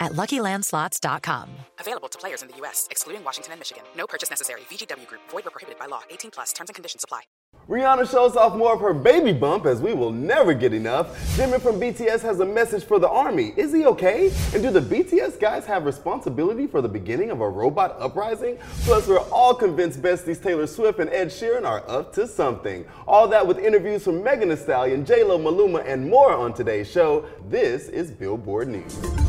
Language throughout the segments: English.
at LuckyLandSlots.com. Available to players in the U.S., excluding Washington and Michigan. No purchase necessary. VGW Group. Void where prohibited by law. 18 plus. Terms and conditions apply. Rihanna shows off more of her baby bump as we will never get enough. Jimin from BTS has a message for the army. Is he okay? And do the BTS guys have responsibility for the beginning of a robot uprising? Plus, we're all convinced besties Taylor Swift and Ed Sheeran are up to something. All that with interviews from Megan Thee Stallion, J-Lo, Maluma, and more on today's show. This is Billboard News.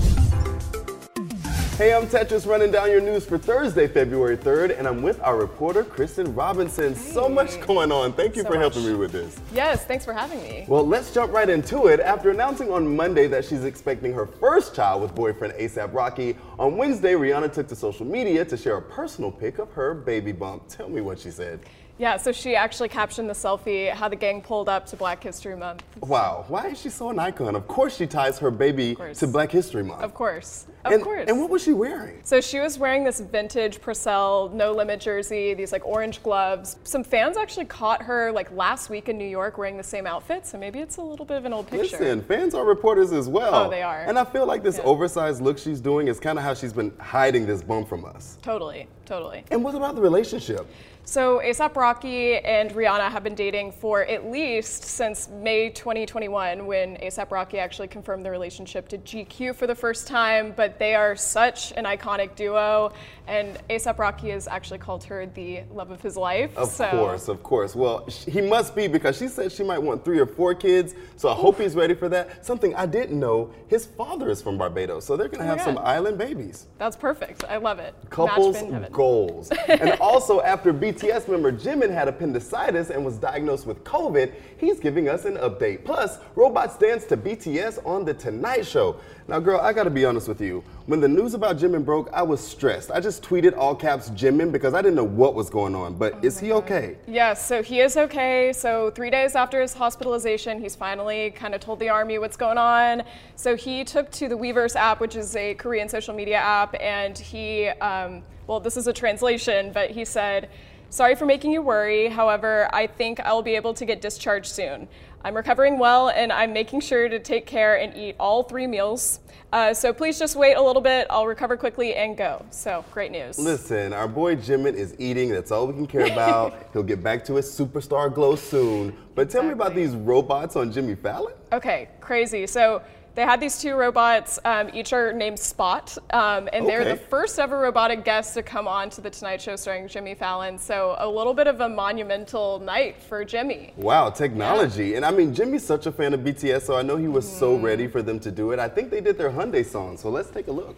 Hey, I'm Tetris running down your news for Thursday, February 3rd, and I'm with our reporter, Kristen Robinson. Hey. So much going on. Thank you so for much. helping me with this. Yes, thanks for having me. Well, let's jump right into it. After announcing on Monday that she's expecting her first child with boyfriend ASAP Rocky, on Wednesday, Rihanna took to social media to share a personal pic of her baby bump. Tell me what she said. Yeah, so she actually captioned the selfie how the gang pulled up to Black History Month. Wow, why is she so an icon? Of course she ties her baby to Black History Month. Of course, of and, course. And what was she wearing? So she was wearing this vintage Purcell no limit jersey, these like orange gloves. Some fans actually caught her like last week in New York wearing the same outfit, so maybe it's a little bit of an old picture. Listen, fans are reporters as well. Oh, they are. And I feel like this yeah. oversized look she's doing is kind of how she's been hiding this bump from us. Totally, totally. And what about the relationship? So ASAP Rocky and Rihanna have been dating for at least since May 2021 when ASAP Rocky actually confirmed the relationship to GQ for the first time, but they are such an iconic duo and ASAP Rocky has actually called her the love of his life. Of so. course, of course. Well, he must be because she said she might want three or four kids, so I Oof. hope he's ready for that. Something I didn't know, his father is from Barbados, so they're going to oh have some island babies. That's perfect. I love it. Couples goals. and also after BTS member Jimin had appendicitis and was diagnosed with COVID, he's giving us an update. Plus, robots dance to BTS on The Tonight Show. Now, girl, I gotta be honest with you. When the news about Jimin broke, I was stressed. I just tweeted all caps Jimin because I didn't know what was going on. But oh is he okay? Yes, so he is okay. So, three days after his hospitalization, he's finally kind of told the army what's going on. So, he took to the Weverse app, which is a Korean social media app, and he, um, well, this is a translation, but he said, Sorry for making you worry. However, I think I'll be able to get discharged soon. I'm recovering well and I'm making sure to take care and eat all three meals. Uh, so please just wait a little bit. I'll recover quickly and go. So great news. Listen, our boy Jimin is eating. That's all we can care about. He'll get back to his superstar glow soon. But exactly. tell me about these robots on Jimmy Fallon. Okay, crazy. So they had these two robots, um, each are named Spot, um, and they're the first ever robotic guests to come on to The Tonight Show starring Jimmy Fallon. So a little bit of a monumental night for Jimmy. Wow, technology. Yeah. And I mean, Jimmy's such a fan of BTS, so I know he was mm. so mm-hmm. ready for them to do it. I think they did their Hyundai song, so let's take a look.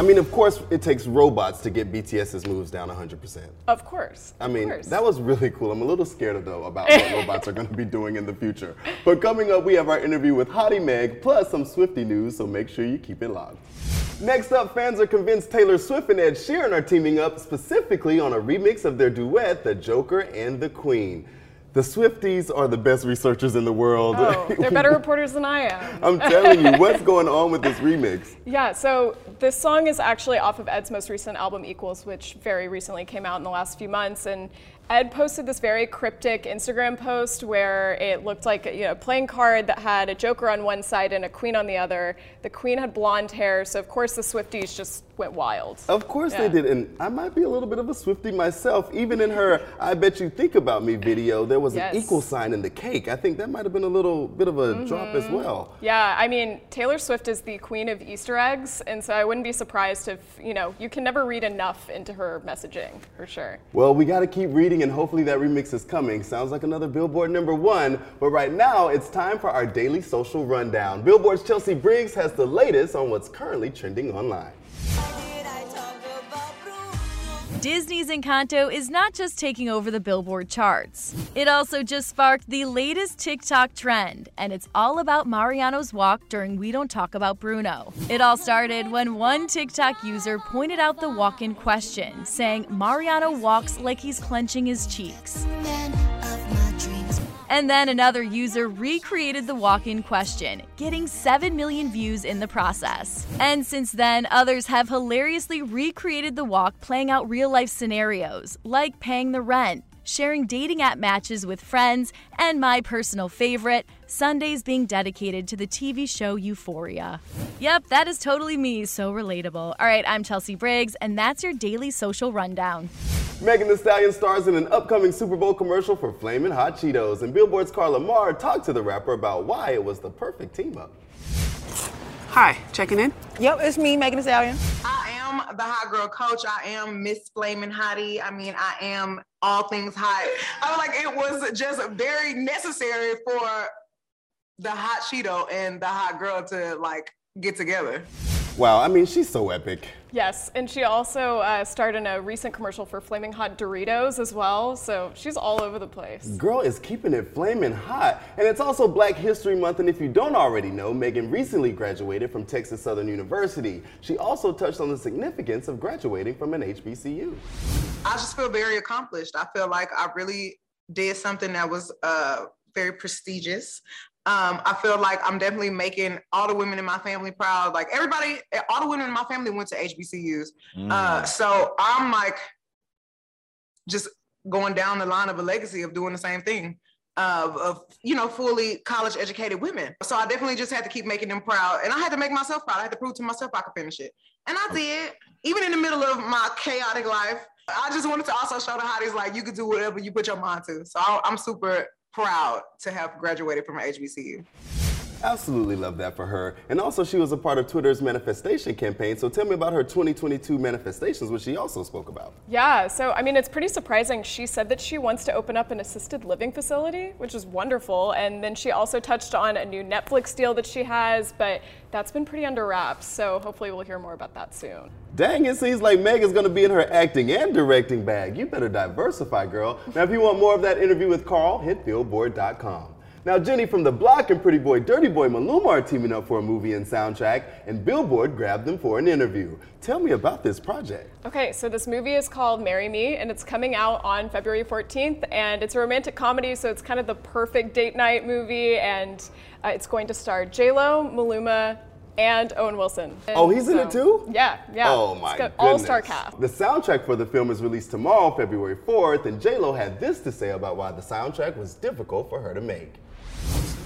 I mean, of course, it takes robots to get BTS's moves down 100%. Of course. I mean, course. that was really cool. I'm a little scared though about what robots are going to be doing in the future. But coming up, we have our interview with Hottie Meg, plus some Swifty news, so make sure you keep it locked. Next up, fans are convinced Taylor Swift and Ed Sheeran are teaming up specifically on a remix of their duet, The Joker and the Queen. The Swifties are the best researchers in the world. Oh, they're better reporters than I am. I'm telling you, what's going on with this remix? Yeah, so this song is actually off of Ed's most recent album, Equals, which very recently came out in the last few months. And Ed posted this very cryptic Instagram post where it looked like you know, a playing card that had a Joker on one side and a Queen on the other. The Queen had blonde hair, so of course the Swifties just went wild. Of course Yeah. they did, and I might be a little bit of a Swifty myself. Even in her "I Bet You Think About Me" video, there was Yes. an equal sign in the cake. I think that might have been a little bit of a mm-hmm. drop as well. Yeah, I mean, Taylor Swift is the queen of Easter eggs, and so I wouldn't be surprised if, you know, you can never read enough into her messaging, for sure. Well, we got to keep reading, and hopefully that remix is coming. Sounds like another Billboard number one. But right now, it's time for our daily social rundown. Billboard's Chelsea Briggs has the latest on what's currently trending online. Disney's Encanto is not just taking over the Billboard charts. It also just sparked the latest TikTok trend, and it's all about Mariano's walk during We Don't Talk About Bruno. It all started when one TikTok user pointed out the walk in question, saying Mariano walks like he's clenching his cheeks. And then another user recreated the walk in question, getting 7 million views in the process. And since then, others have hilariously recreated the walk, playing out real life scenarios, like paying the rent, sharing dating app matches with friends, and my personal favorite, Sundays being dedicated to the TV show Euphoria. Yep, that is totally me, so relatable. All right, I'm Chelsea Briggs, and that's your daily social rundown. Megan Thee Stallion stars in an upcoming Super Bowl commercial for Flamin' Hot Cheetos, and Billboard's Carl Lamarre talked to the rapper about why it was the perfect team up. Hi, checking in. Yep, it's me, Megan Thee Stallion. I am the hot girl coach. I am Miss Flamin' Hottie. I mean, I am all things hot. I feel like it was just very necessary for the hot Cheeto and the hot girl to like get together. Wow, I mean, she's so epic. Yes, and she also uh, starred in a recent commercial for Flaming Hot Doritos as well, so she's all over the place. Girl is keeping it flaming hot. And it's also Black History Month, and if you don't already know, Megan recently graduated from Texas Southern University. She also touched on the significance of graduating from an HBCU. I just feel very accomplished. I feel like I really did something that was uh, very prestigious. Um, I feel like I'm definitely making all the women in my family proud. Like everybody, all the women in my family went to HBCUs. Uh, so I'm like just going down the line of a legacy of doing the same thing. Of, of you know fully college educated women so i definitely just had to keep making them proud and i had to make myself proud i had to prove to myself i could finish it and i did even in the middle of my chaotic life i just wanted to also show the hotties like you could do whatever you put your mind to so i'm super proud to have graduated from hbcu Absolutely love that for her. And also, she was a part of Twitter's manifestation campaign. So tell me about her 2022 manifestations, which she also spoke about. Yeah, so I mean, it's pretty surprising. She said that she wants to open up an assisted living facility, which is wonderful. And then she also touched on a new Netflix deal that she has, but that's been pretty under wraps. So hopefully, we'll hear more about that soon. Dang, it seems like Meg is going to be in her acting and directing bag. You better diversify, girl. Now, if you want more of that interview with Carl, hit Billboard.com. Now, Jenny from The Block and Pretty Boy Dirty Boy Maluma are teaming up for a movie and soundtrack, and Billboard grabbed them for an interview. Tell me about this project. Okay, so this movie is called Marry Me, and it's coming out on February 14th, and it's a romantic comedy, so it's kind of the perfect date night movie, and uh, it's going to star J Lo, Maluma, and Owen Wilson. Oh, he's in it too? Yeah, yeah. Oh my goodness. All-star cast. The soundtrack for the film is released tomorrow, February 4th, and J-Lo had this to say about why the soundtrack was difficult for her to make.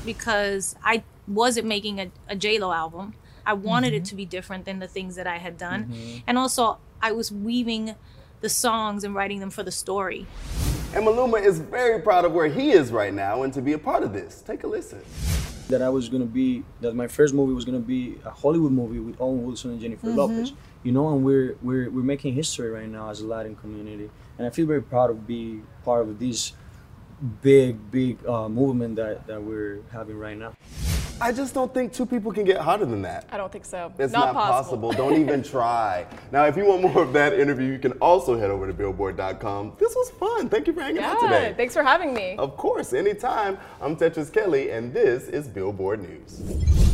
Because I wasn't making a, a J-Lo album. I wanted it mm-hmm. to be different than the things that I had done. Mm-hmm. And also, I was weaving the songs and writing them for the story. And Maluma is very proud of where he is right now and to be a part of this. Take a listen. that I was gonna be that my first movie was gonna be a Hollywood movie with Owen Wilson and Jennifer mm-hmm. Lopez. You know, and we're we're we're making history right now as a Latin community, and I feel very proud of being part of this big big uh, movement that that we're having right now. I just don't think two people can get hotter than that. I don't think so. It's not, not, possible. Don't even try. Now, if you want more of that interview, you can also head over to billboard.com. This was fun. Thank you for hanging out Yeah, today. thanks for having me. Of course, anytime. I'm Tetris Kelly, and this is Billboard News.